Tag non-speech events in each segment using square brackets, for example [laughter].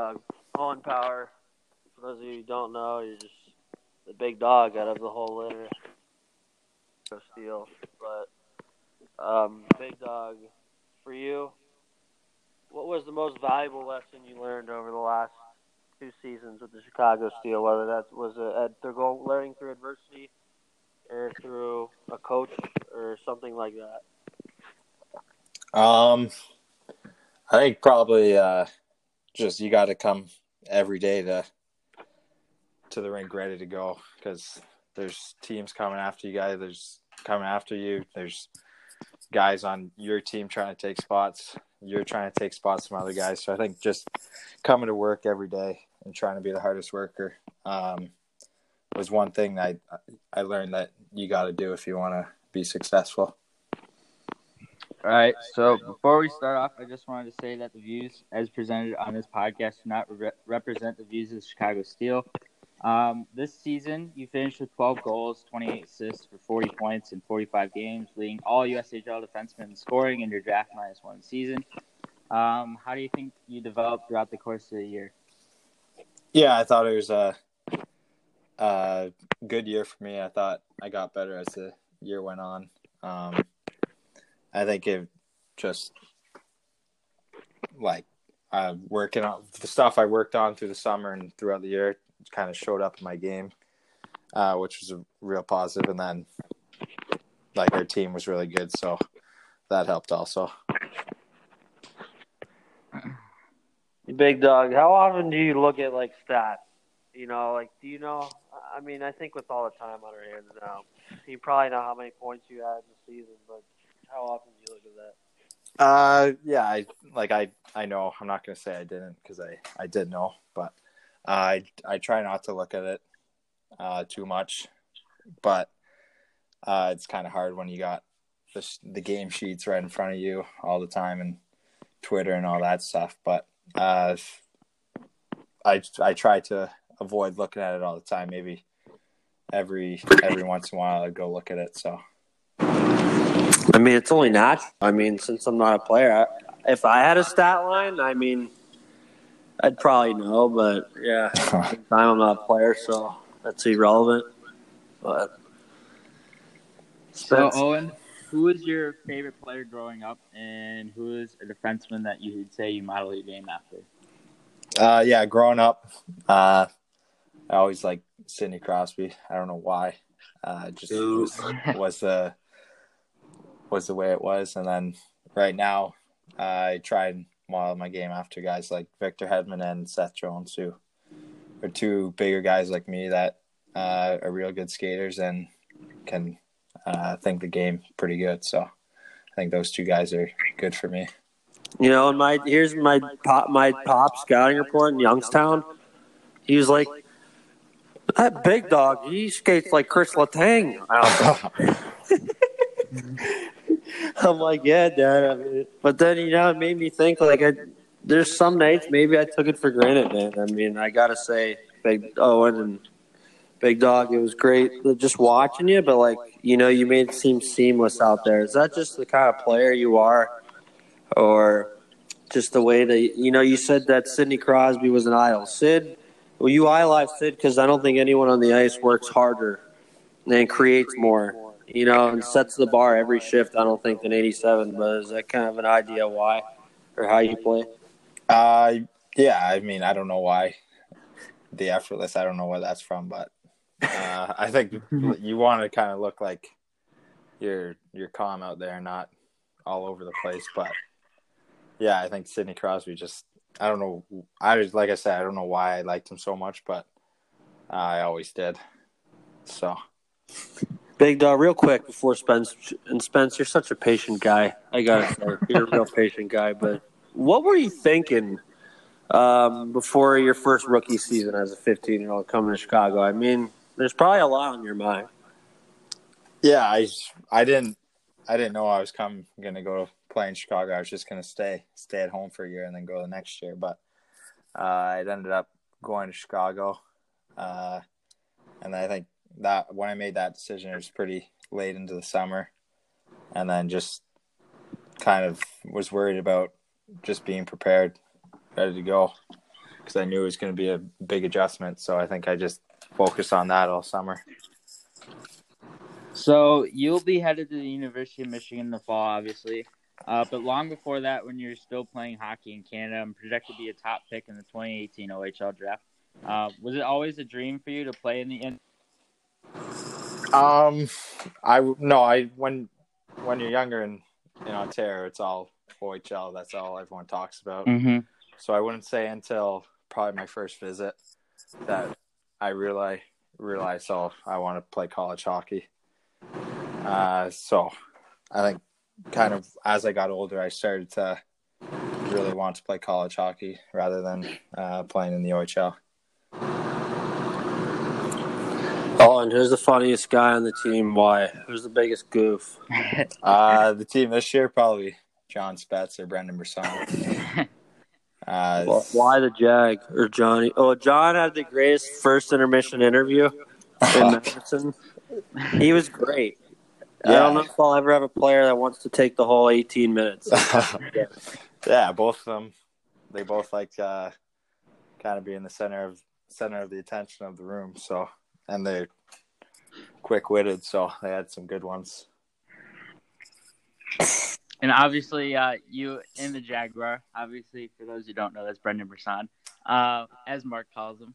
dog. Power. For those of you who don't know, you're just the big dog out of the whole litter. Steel, but um, big dog. For you, what was the most valuable lesson you learned over the last two seasons with the Chicago Steel? Whether that was a, going learning through adversity, or through a coach, or something like that. Um, I think probably uh, just you got to come every day to to the rink ready to go because there's teams coming after you guys. There's coming after you. There's guys on your team trying to take spots. You're trying to take spots from other guys. So I think just coming to work every day and trying to be the hardest worker um, was one thing I I learned that you got to do if you want to be successful. All right. So before we start off, I just wanted to say that the views as presented on this podcast do not re- represent the views of the Chicago Steel. Um, this season, you finished with 12 goals, 28 assists for 40 points in 45 games, leading all USHL defensemen in scoring in your draft minus one season. Um, how do you think you developed throughout the course of the year? Yeah, I thought it was a, a good year for me. I thought I got better as the year went on. Um, I think it just like uh, working on the stuff I worked on through the summer and throughout the year kind of showed up in my game, uh, which was a real positive. And then like our team was really good, so that helped also. Big dog, how often do you look at like stats? You know, like do you know? I mean, I think with all the time on our hands now, you probably know how many points you had in the season, but how often do you look at that? Uh, yeah, I like I I know. I'm not gonna say I didn't because I I did know, but uh, I I try not to look at it uh too much, but uh, it's kind of hard when you got the the game sheets right in front of you all the time and Twitter and all that stuff. But uh, I I try to avoid looking at it all the time. Maybe every every once in a while I go look at it. So. I mean, it's only natural. I mean, since I'm not a player, I, if I had a stat line, I mean, I'd probably know, but yeah, [laughs] time I'm not a player, so that's irrelevant. But so, Owen, who is your favorite player growing up, and who is a defenseman that you would say you model your game after? Uh, yeah, growing up, uh, I always like Sidney Crosby. I don't know why. Uh, just was, was the was the way it was. And then right now, uh, I try and model my game after guys like Victor Hedman and Seth Jones, who are two bigger guys like me that uh, are real good skaters and can uh, think the game pretty good. So I think those two guys are good for me. You know, and my here's my pop my pop scouting report in Youngstown. He was like, "That big dog, he skates like Chris Letang." [laughs] [laughs] [laughs] I'm like, yeah, Dad. I mean, but then you know, it made me think like, I, there's some nights maybe I took it for granted, man. I mean, I gotta say, Big Owen and Big Dog, it was great just watching you. But like, you know, you made it seem seamless out there. Is that just the kind of player you are, or just the way that you know? You said that Sidney Crosby was an idol. Sid, well, you idolize Sid because I don't think anyone on the ice works harder and creates more you know, and sets the bar every shift. I don't think than 87, but is that kind of an idea why or how you play? Uh, yeah. I mean, I don't know why the effortless. I don't know where that's from, but uh, I think [laughs] you want to kind of look like you're you're calm out there, not all over the place. But yeah, I think Sidney Crosby just. I don't know. I was like I said, I don't know why I liked him so much, but I always did. So [laughs] Big dog, real quick before Spence and Spence, you're such a patient guy. I gotta say, you're a real [laughs] patient guy. But what were you thinking um, before your first rookie season as a 15 year old coming to Chicago? I mean, there's probably a lot on your mind. Yeah, I I didn't I didn't know I was coming going to go play in Chicago. I was just going to stay stay at home for a year and then go the next year. But uh, it ended up going to Chicago, uh, and I think that when I made that decision, it was pretty late into the summer, and then just kind of was worried about just being prepared, ready to go, because I knew it was going to be a big adjustment. So I think I just focused on that all summer. So you'll be headed to the University of Michigan in the fall, obviously. Uh, but long before that, when you're still playing hockey in Canada and projected to be a top pick in the 2018 OHL draft, uh, was it always a dream for you to play in the Um, I no, I when when you're younger in in Ontario, it's all OHL. That's all everyone talks about. mm-hmm. So I wouldn't say until probably my first visit that I really realized, oh, I want to play college hockey. Uh, so I think kind of as I got older, I started to really want to play college hockey rather than uh, playing in the OHL. Who's the funniest guy on the team? Why? Who's the biggest goof? [laughs] Uh, the team this year probably John Spetz or Brendan Brisson. [laughs] Uh, Well, why the Jag or Johnny? Oh, John had the greatest first intermission interview in Madison. He was great. I don't know if I'll ever have a player that wants to take the whole 18 minutes. [laughs] yeah, both of them. They both like uh, kind of be in the center of center of the attention of the room. So, and they're quick witted, so they had some good ones. And obviously, uh, you in the Jaguar. Obviously, for those who don't know, that's Brendan Brisson, uh, as Mark calls him.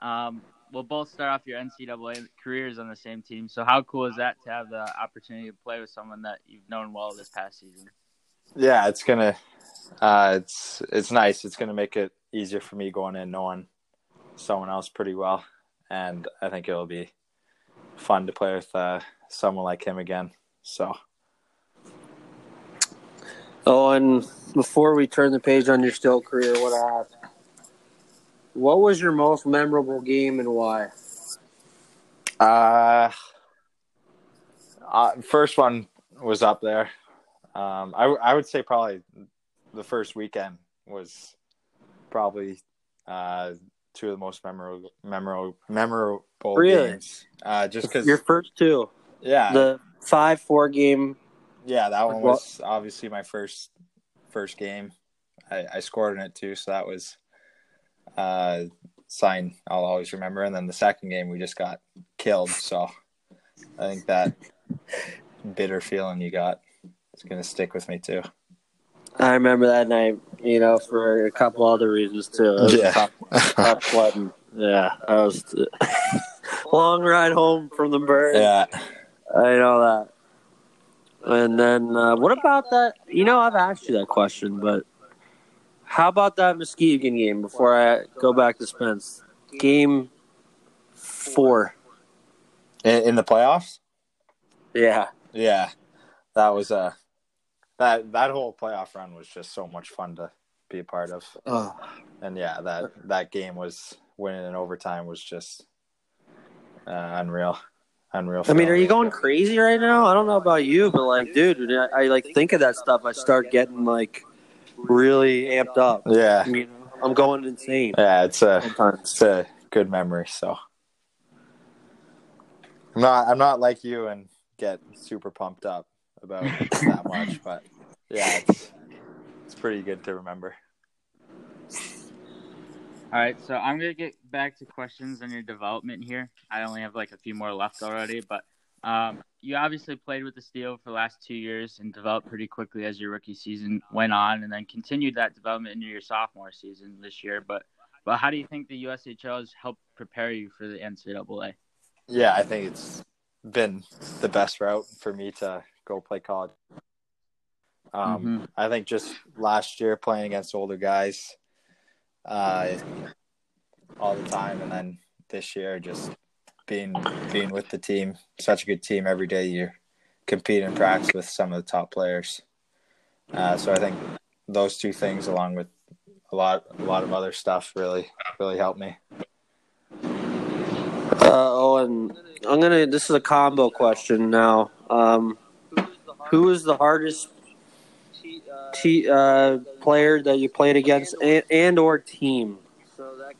Um, we'll both start off your NCAA careers on the same team. So, how cool is that to have the opportunity to play with someone that you've known well this past season? Yeah, it's gonna, uh, it's it's nice. It's gonna make it easier for me going in knowing someone else pretty well, and I think it'll be fun to play with uh, someone like him again. So. Oh, and before we turn the page on your still career, what I ask? What was your most memorable game and why? Uh, uh, first one was up there. Um, I I would say probably the first weekend was probably uh two of the most memorable memorable memorable Really? games. Uh, just because Your first two, yeah the five four game. yeah that one was obviously my first first game. I, I scored in it too, so that was uh sign I'll always remember. And then the second game we just got killed, so I think that [laughs] bitter feeling you got is gonna stick with me too. I remember that night, you know, for a couple other reasons too. Yeah. tough, tough [laughs] sledding. Yeah, I was long ride home from the bird. Yeah. I know that. And then, uh, what about that? You know, I've asked you that question, but how about that Muskegon game before I go back to Spence? Game four. In, in the playoffs? Yeah. Yeah. That was uh that that whole playoff run was just so much fun to be a part of. Oh. And yeah, that that game was winning in overtime was just uh, unreal. Unreal. I mean, are you going crazy right now? I don't know about you, but like, dude, when I, I like think of that stuff. I start getting like really amped up. Yeah. You know, I'm going insane Yeah, it's a sometimes. it's a good memory, so I'm not I'm not like you and get super pumped up about [laughs] that much, but yeah, [laughs] it's it's pretty good to remember. All right, so I'm gonna get back to questions on your development here. I only have like a few more left already, but um, you obviously played with the Steel for the last two years and developed pretty quickly as your rookie season went on, and then continued that development into your sophomore season this year. But but how do you think the USHL has helped prepare you for the NCAA? Yeah, I think it's been the best route for me to go play college. Um, Mhm. I think just last year playing against older guys uh, all the time, and then this year just being being with the team, such a good team every day. You compete in practice with some of the top players. Uh, so I think those two things, along with a lot a lot of other stuff, really really helped me. Uh, oh, and I'm gonna. This is a combo question now. Um, who is the hardest t- uh, player that you played against, and, and or team?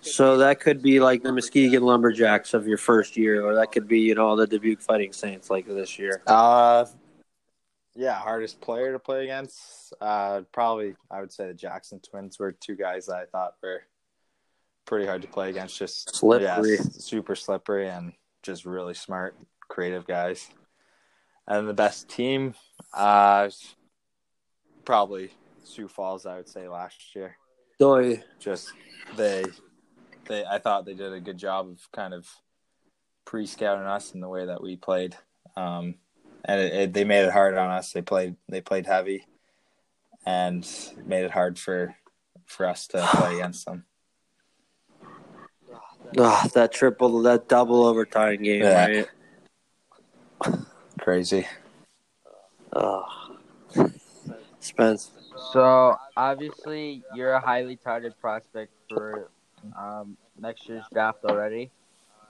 So that could be like the Muskegon Lumberjacks of your first year, or that could be you know the Dubuque Fighting Saints like this year. Uh, yeah, hardest player to play against. Uh, probably I would say the Jackson Twins were two guys that I thought were pretty hard to play against. Just Slippery. yeah, super slippery, and just really smart, creative guys. And the best team, uh, probably Sioux Falls. I would say last year. Doy. Just they, they. I thought they did a good job of kind of pre-scouting us in the way that we played. Um, and it, it, they made it hard on us. They played they played heavy, and made it hard for for us to play [sighs] against them. Oh, that triple, that double overtime game, Yeah. right? Crazy. Oh. Spence. So obviously, you're a highly touted prospect for um, next year's draft already.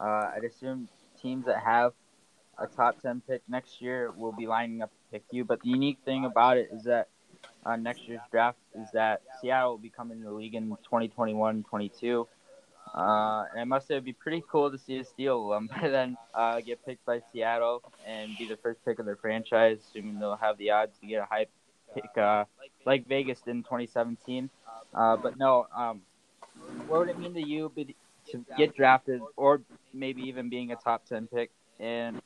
Uh, I'd assume teams that have a top ten pick next year will be lining up to pick you. But the unique thing about it is that uh, next year's draft is that Seattle will be coming to the league in 2021-22. Uh, and I must say it'd be pretty cool to see a Steel alum [laughs] by then uh, get picked by Seattle and be the first pick of their franchise, assuming they'll have the odds to get a high uh, like Vegas did in 2017. Uh, but no, um, what would it mean to you be- to get drafted, or maybe even being a top 10 pick, and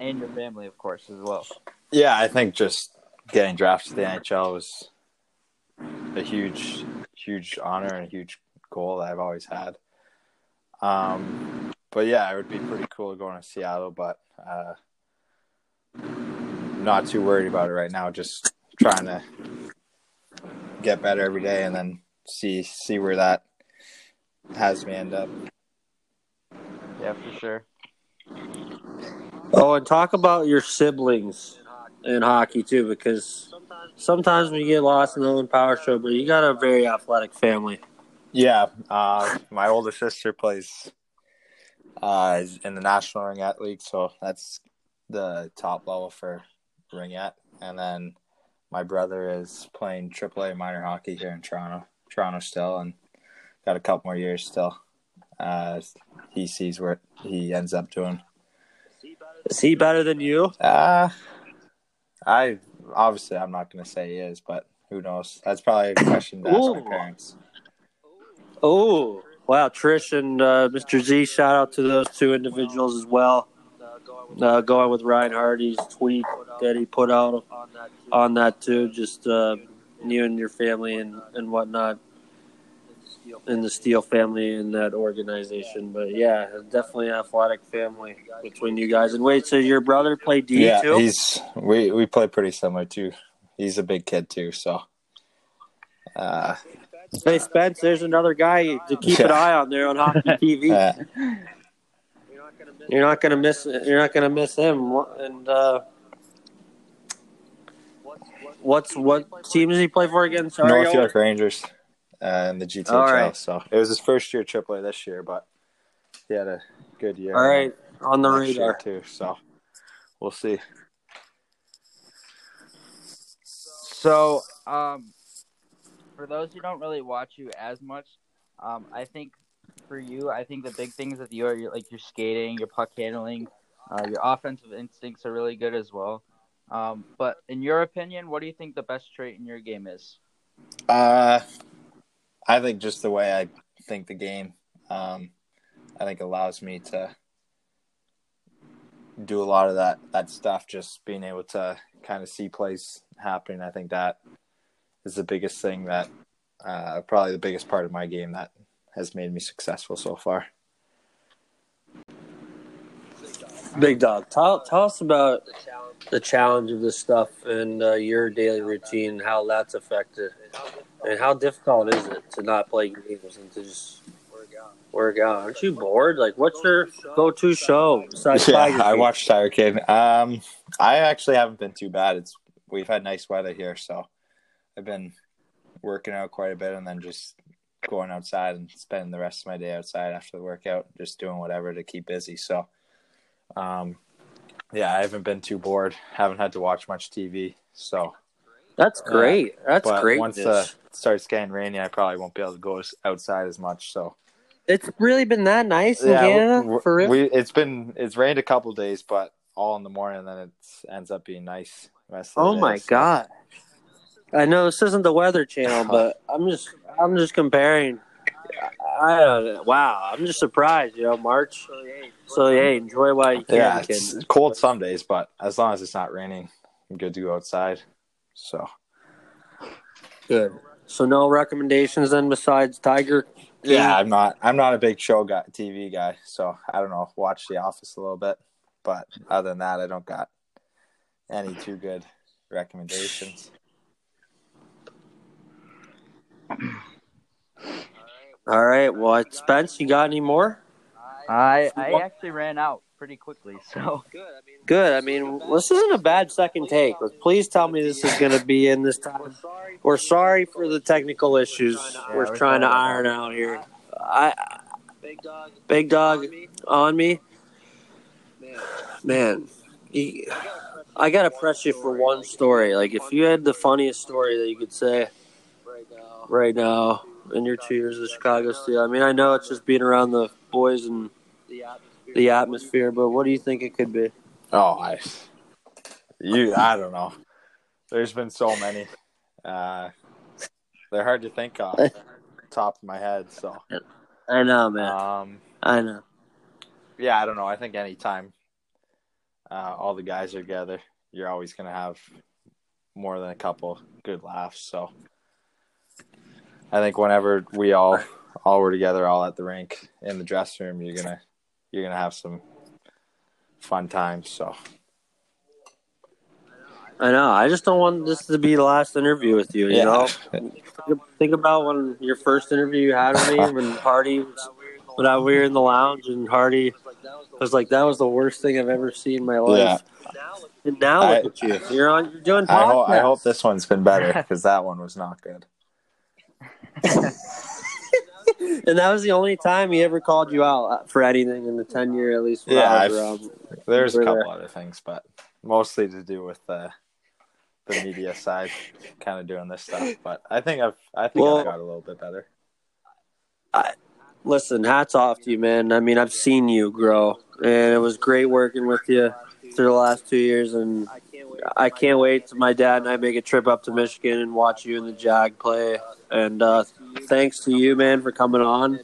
and your family, of course, as well? Yeah, I think just getting drafted to the NHL was a huge, huge honor and a huge goal that I've always had. Um, but yeah, it would be pretty cool going to Seattle, but uh, not too worried about it right now. Just trying to get better every day, and then see see where that has me end up. Yeah, for sure. Oh, and talk about your siblings in hockey too, because sometimes we get lost in the Owen Power show, but you got a very athletic family. Yeah, uh, my older sister plays uh, in the National Ringette League, so that's the top level for Ringette. And then my brother is playing AAA minor hockey here in Toronto, Toronto still, and got a couple more years still. Uh, he sees where he ends up doing. Is he better than you? Uh, I obviously I'm not going to say he is, but who knows? That's probably a question to ask my parents. Oh, wow. Trish and uh, Mr. Z, shout out to those two individuals as well. Uh, going with Ryan Hardy's tweet that he put out on that too, just uh, you and your family and, and whatnot in the Steel family in that organization. But yeah, definitely an athletic family between you guys. And wait, so your brother played D yeah, too? he's we we play pretty similar too. He's a big kid too, so uh, Hey Spence, there's another guy to keep an eye on there on Hockey TV. [laughs] uh, You're not gonna miss. You're not gonna miss him. And uh, what's what team does he play for again? Sorry, North York Rangers uh, in the GTHL. All right. So it was his first year AAA this year, but he had a good year. All right, on the radar. too. So we'll see. So, um, for those who don't really watch you as much, um, I think for you, I think the big things with you are your, like your skating, your puck handling, uh, your offensive instincts are really good as well. Um, but in your opinion, what do you think the best trait in your game is? Uh, I think just the way I think the game, um, I think allows me to do a lot of that that stuff. Just being able to kind of see plays happening. I think that is the biggest thing that uh, probably the biggest part of my game that has made me successful so far. Big dog. Tell tell us about the challenge of this stuff and uh, your daily routine, how that's affected, and how difficult is it to not play games and to just work out? Aren't you bored? Like, what's your go-to show besides Yeah, I watched Tiger King. Um, I actually haven't been too bad. It's we've had nice weather here, so I've been working out quite a bit, and then just going outside and spending the rest of my day outside after the workout, just doing whatever to keep busy. So, um, yeah, I haven't been too bored. Haven't had to watch much TV. So, That's great. That's but great. once uh, it starts getting rainy, I probably won't be able to go outside as much. So, it's really been that nice in yeah, Canada for real. we it's been it's rained a couple days, but all in the morning, and then it ends up being nice. the rest of the Oh my so- god! I know this isn't the Weather Channel, [laughs] but I'm just I'm just comparing. I don't know. Wow, I'm just surprised. You know, March. So yeah, enjoy while you can. Yeah, kid. cold some days, but as long as it's not raining, I'm good to go outside. So good. So no recommendations then besides Tiger. yeah, I'm not I'm not a big show guy, TV guy, so I don't know. Watch The Office a little bit, but other than that, I don't got any too good recommendations. All right. Well, Spence, you got any more? I I actually ran out pretty quickly, so Good. Good. I mean, this isn't a bad second take, but please tell me this is going to be in this time. We're sorry for the technical issues we're, trying to iron out here. I, big dog big dog, on me, man. I gotta press you for one story. Like, if you had the funniest story that you could say right now in your two years of Chicago Steel, I mean, I know it's just being around the boys and the atmosphere, but what do you think it could be? Oh, I you I don't know. There's been so many. Uh, they're hard to think of, top of my head. So I know, man. um, I know. yeah, I don't know. I think anytime uh, all the guys are together, you're always gonna have more than a couple good laughs. So I think whenever we all all were together, all at the rink in the dressing room, you're gonna you're gonna have some fun times. So I know. I just don't want this to be the last interview with you. You Yeah. know, think, about when your first interview you had with me [laughs] when Hardy was when I, we were in the lounge and Hardy was like, "That was the worst thing I've ever seen in my life." And now I- look at you. You're on. You're doing I, ho- I hope this one's been better because that one was not good. And that was the only time he ever called you out uh, for anything in the ten year at least. Yeah, I was around. There's a couple there. other things, but mostly to do with the the media side, kind of doing this stuff. But I think I've I think Well- I've got a little bit better. I, Listen, hats off to you, man. I mean, I've seen you grow, and it was great working with you through the last two years. And I can't wait till my dad and I make a trip up to Michigan and watch you and the Jag play. And uh, thanks to you, man, for coming on.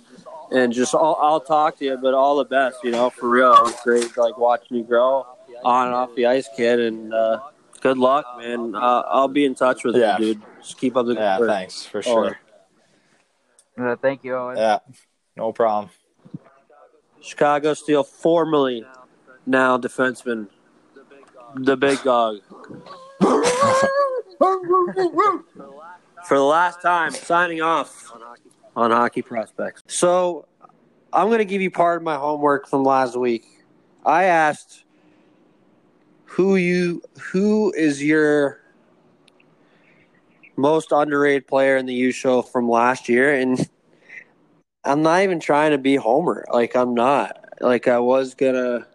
And just I'll, I'll talk to you, but all the best, you know, for real. It was great, like watching you grow on and off the ice, kid. And uh, good luck, man. Uh, I'll be in touch with Yeah. you, dude. Just keep up the Yeah, good work. thanks for sure. uh, thank you, Owen. Yeah, no problem. Chicago Steel, formerly now defenseman, the big dog. For the last time, signing off on Hockey Prospects. So, I'm going to give you part of my homework from last week. I asked who you who is your most underrated player in the U show from last year, and I'm not even trying to be Homer. Like I'm not. Like I was gonna.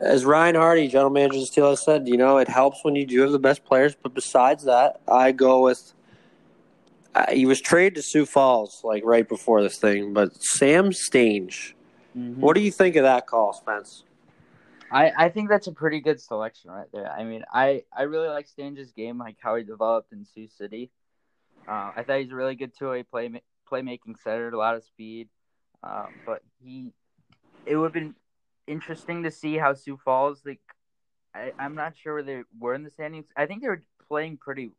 As Ryan Hardy, general manager of the Steelers, said, you know, it helps when you do have the best players. But besides that, I go with. Uh, he was traded to Sioux Falls like right before this thing, but Sam Stange. Mhm. What do you think of that call, Spence? I, I think that's a pretty good selection right there. I mean, I, I really like Stange's game, like how he developed in Sioux City. Uh, I thought he's a really good two-way play playmaking setter, a lot of speed. Um, but he, it would have been interesting to see how Sioux Falls. Like, I, I'm not sure where they were in the standings. I think they were playing pretty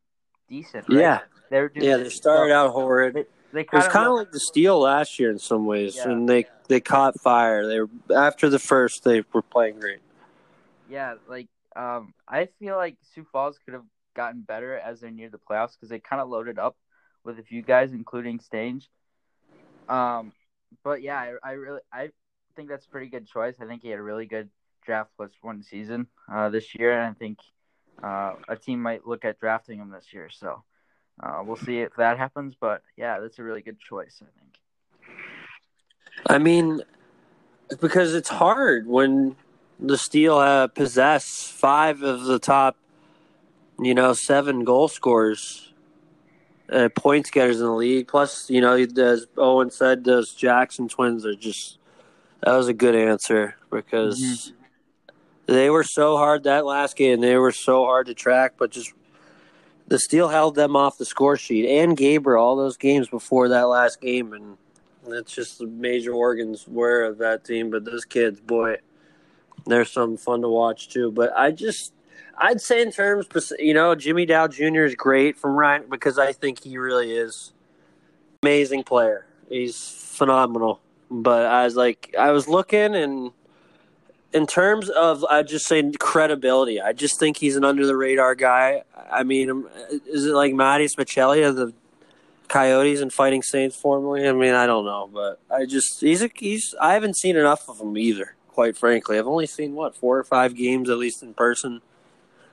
decent. Right? Yeah, they were doing. yeah. They started out horrid. They, they It was kind kind of like the Steel last year in some ways, Yeah. and they they caught fire. They were after the first, they were playing great. Yeah, like um, I feel like Sioux Falls could have gotten better as they're near the playoffs because they kind of loaded up with a few guys, including Stange. Um, but yeah, I, I really I think that's a pretty good choice. I think he had a really good draft plus one season uh, this year, and I think uh, a team might look at drafting him this year. So uh, we'll see if that happens. But yeah, that's a really good choice. I think. I mean, because it's hard when the Steel uh, possess five of the top, you know, seven goal scorers, uh, points getters in the league. Plus, you know, as Owen said, those Jackson twins are just. That was a good answer because they were so hard that last game. They were so hard to track, but just the Steel held them off the score sheet and Gabriel all those games before that last game, and it's just the major organs were of that team. But those kids, boy, they're some fun to watch too. But I just, I'd say in terms, you know, Jimmy Dow Jr. is great from Ryan because I think he really is amazing player. He's phenomenal. But I was like, I was looking and in terms of I just say credibility, I just think he's an under the radar guy. I mean, um, is it like Matias Maccelli of the Coyotes and Fighting Saints formerly? I mean, I don't know, but I just he's a, he's I haven't seen enough of him either. Quite frankly, I've only seen what four or five games at least in person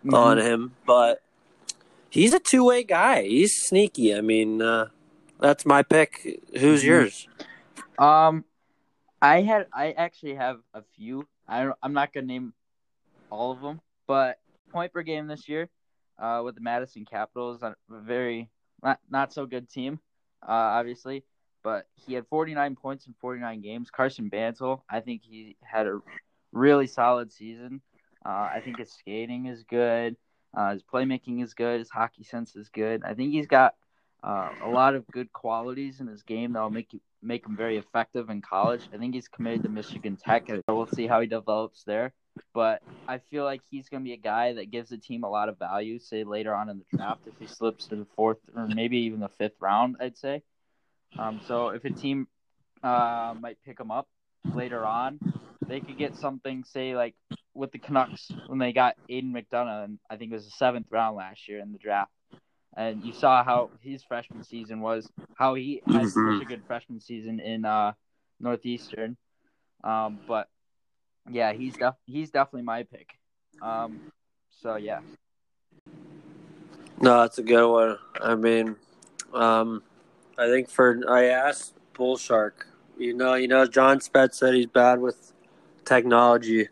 mm-hmm. on him, but he's a two way guy. He's sneaky. I mean, uh, that's my pick. Who's mm-hmm. yours? Um, I had I actually have a few I I'm not gonna name all of them, but point per game this year uh, with the Madison Capitals, a very not not so good team, uh, obviously, but he had 49 points in 49 games. Carson Bantle, I think he had a really solid season. Uh, I think his skating is good. Uh, his playmaking is good. His hockey sense is good. I think he's got uh, a lot of good qualities in his game that'll make you make him very effective in college. I think he's committed to Michigan Tech, and we'll see how he develops there. But I feel like he's going to be a guy that gives the team a lot of value, say later on in the draft, if he slips to the fourth or maybe even the fifth round, I'd say. Um, so if a team uh, might pick him up later on, they could get something, say, like with the Canucks when they got Aidan McDonough, and I think it was the seventh round last year in the draft and you saw how his freshman season was, how he had mm-hmm. such a good freshman season in uh, Northeastern. Um, but yeah, he's def- he's definitely my pick. Um, so yeah. No, that's a good one. I mean, um, I think for I asked Bull Shark. You know, you know, John Spett said he's bad with technology.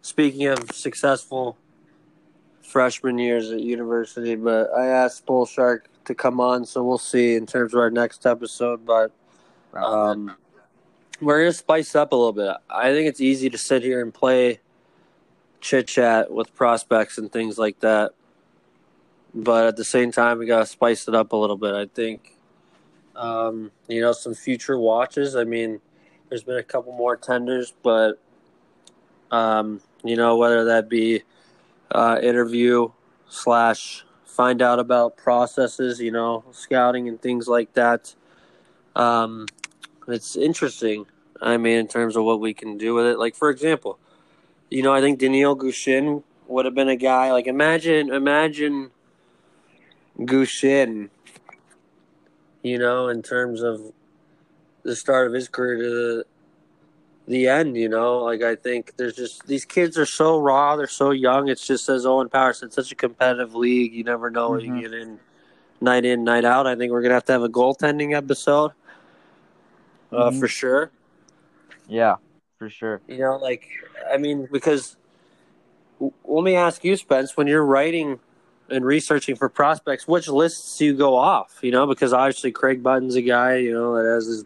Speaking of successful freshman years at university, but I asked Bull Shark to come on, so we'll see in terms of our next episode. But um, we're gonna spice up a little bit. I think it's easy to sit here and play chit chat with prospects and things like that, but at the same time, we gotta spice it up a little bit. I think, um, you know, some future watches. I mean, there's been a couple more tenders, but um, you know, whether that be uh, interview slash find out about processes, you know, scouting and things like that. Um, it's interesting. I mean, in terms of what we can do with it. Like, for example, you know, I think Daniil Gushchin would have been a guy. Like, imagine, imagine Gushchin, you know, in terms of the start of his career to the end, you know. Like I think there's just these kids are so raw, they're so young. It's just as Owen Power said, such a competitive league. You never know mm-hmm. you get in night in, night out. I think we're gonna have to have a goaltending episode. Uh, mm-hmm. for sure. Yeah, for sure. You know, like I mean, because let me ask you, Spence, when you're writing and researching for prospects, which lists do you go off? You know, because obviously Craig Button's a guy, you know, that has his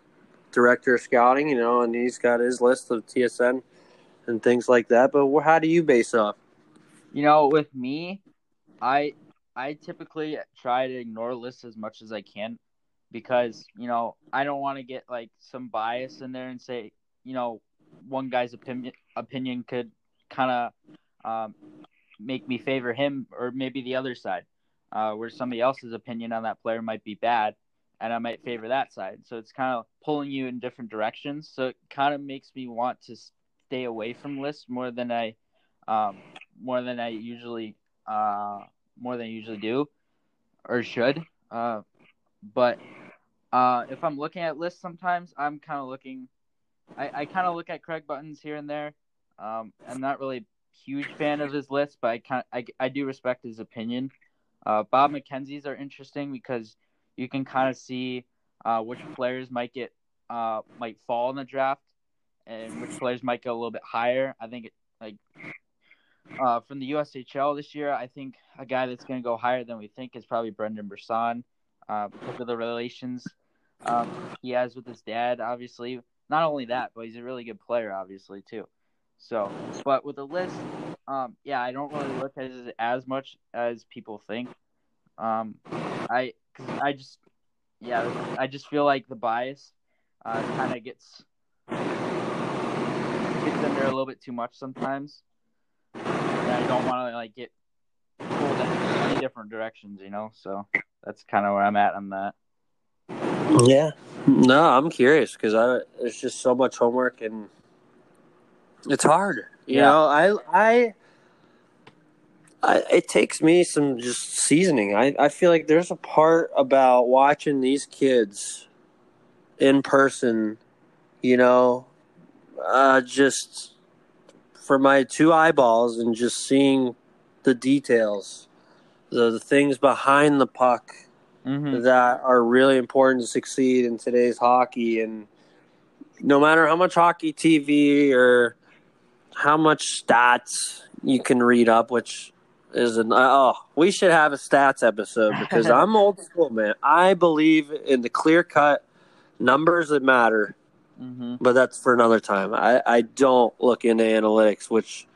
director of scouting, you know, and he's got his list of TSN and things like that. But how do you base off? You know, with me, I I typically try to ignore lists as much as I can because you know I don't want to get like some bias in there and say you know one guy's opinion opinion could kind of um, make me favor him or maybe the other side, uh, where somebody else's opinion on that player might be bad and I might favor that side. So it's kind of pulling you in different directions. So it kind of makes me want to stay away from lists more than I, um, more than I usually, uh, more than I usually do, or should. Uh, but uh, if I'm looking at lists, sometimes I'm kind of looking. I, I kind of look at Craig Buttons here and there. Um, I'm not really a huge fan of his list, but I kind I, I do respect his opinion. Uh, Bob McKenzie's are interesting because you can kind of see uh, which players might get uh, might fall in the draft and which players might go a little bit higher. I think it, like uh, from the USHL this year, I think a guy that's going to go higher than we think is probably Brendan Brisson uh, because of the relations um, he has with his dad. Obviously, not only that, but he's a really good player, obviously too. So, but with the list, um, yeah, I don't really look at it as much as people think. Um, I, I just, yeah, I just feel like the bias uh, kind of gets gets in there a little bit too much sometimes. And I don't want to like get pulled in any different directions, you know. So that's kind of where I'm at on that. Yeah. No, I'm curious because I there's just so much homework and it's hard. You Yeah. know, I I. I, it takes me some just seasoning. I, I feel like there's a part about watching these kids in person, you know, uh, just for my two eyeballs and just seeing the details, the, the things behind the puck Mm-hmm. that are really important to succeed in today's hockey. And no matter how much hockey TV or how much stats you can read up, which is an oh, we should have a stats episode because [laughs] I'm old school, man. I believe in the clear cut numbers that matter, Mm-hmm. but that's for another time. I, I don't look into analytics, which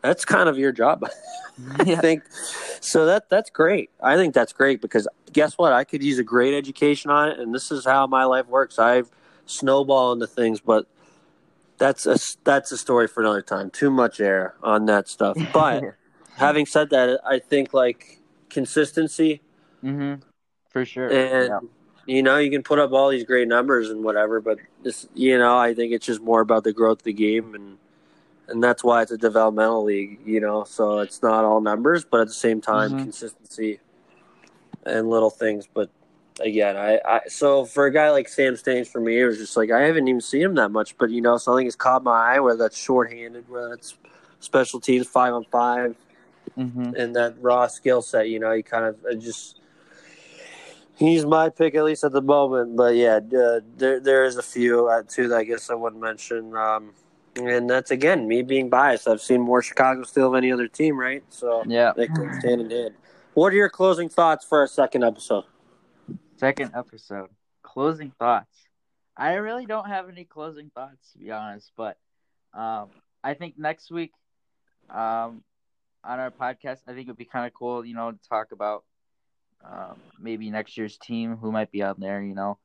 that's kind of your job. [laughs] I [laughs] think so. That that's great. I think that's great because guess what? I could use a great education on it, and this is how my life works. i've snowball into things, but that's a that's a story for another time. Too much air on that stuff. But having said that, I think like consistency mm-hmm. For sure. and Yeah. you know you can put up all these great numbers and whatever, but this you know I think it's just more about the growth of the game and and that's why it's a developmental league. You know, so it's not all numbers, but at the same time Mhm. consistency and little things. But again, I, I so for a guy like Sam Stange, for me, it was just like I haven't even seen him that much, but you know something has caught my eye, whether that's shorthanded, whether that's special teams, five on five Mm-hmm. and that raw skill set. You know, he kind of uh, just he's my pick at least at the moment. But yeah, uh, there there is a few uh, too that I guess I wouldn't mention. Um, and that's again me being biased. I've seen more Chicago Steel than any other team, right? So Yeah. they goes hand in hand. What are your closing thoughts for our second episode? Second episode. Closing thoughts. I really don't have any closing thoughts to be honest, but um, I think next week um, on our podcast, I think it would be kind of cool, you know, to talk about um, maybe next year's team, who might be on there, you know.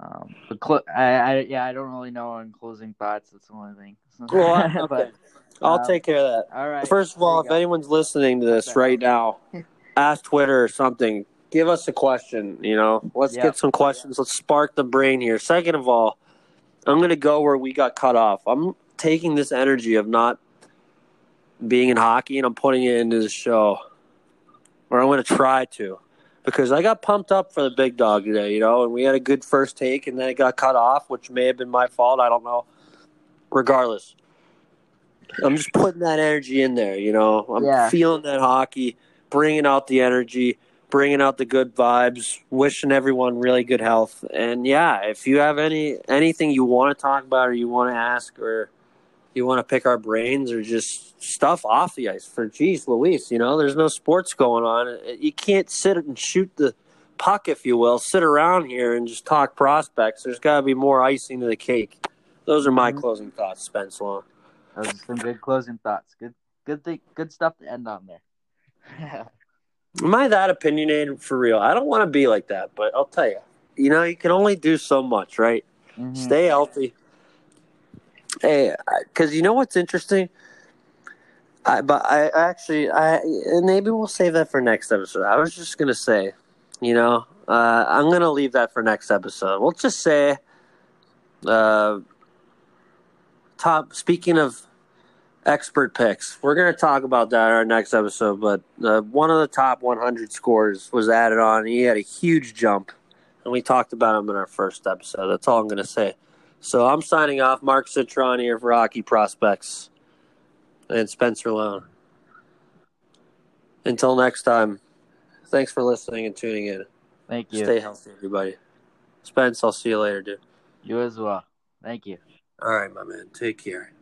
Um, but cl- I, I, yeah, I don't really know on closing thoughts. That's the only thing. [laughs] Well, okay. But, I'll um, take care of that. all right. First of all, if go. anyone's listening to this Okay. right now, [laughs] ask Twitter or something. Give us a question. You know, let's Yeah. get some questions. Let's spark the brain here. Second of all, I'm going to go where we got cut off. I'm taking this energy of not being in hockey and I'm putting it into the show, or I'm going to try to, because I got pumped up for the big dog today. You know, and we had a good first take, and then it got cut off, which may have been my fault. I don't know. Regardless. I'm just putting that energy in there, you know. I'm Yeah. feeling that hockey, bringing out the energy, bringing out the good vibes, wishing everyone really good health. And yeah, if you have any anything you want to talk about or you want to ask or you want to pick our brains or just stuff off the ice for geez Luis, you know, there's no sports going on. You can't sit and shoot the puck, if you will, sit around here and just talk prospects. There's got to be more icing to the cake. Those are my Mhm. closing thoughts, Spence Long. Those are some good closing thoughts. Good, good thing, good stuff to end on there. [laughs] Am I that opinionated for real? I don't want to be like that, but I'll tell you. You know, you can only do so much, right? Mhm. Stay healthy. Hey, because you know what's interesting? I, but I actually, I maybe we'll save that for next episode. I was just gonna say, you know, uh, I'm gonna leave that for next episode. We'll just say, uh, top. Speaking of expert picks, we're gonna talk about that in our next episode. But uh, one of the top 100 scores was added on. He had a huge jump, and we talked about him in our first episode. That's all I'm gonna say. So I'm signing off. Mark Citron here for Hockey Prospects and Spencer Lone. Until next time, thanks for listening and tuning in. Thank you. Stay healthy, everybody. Spence, I'll see you later, dude. You as well. Thank you. All right, my man. Take care.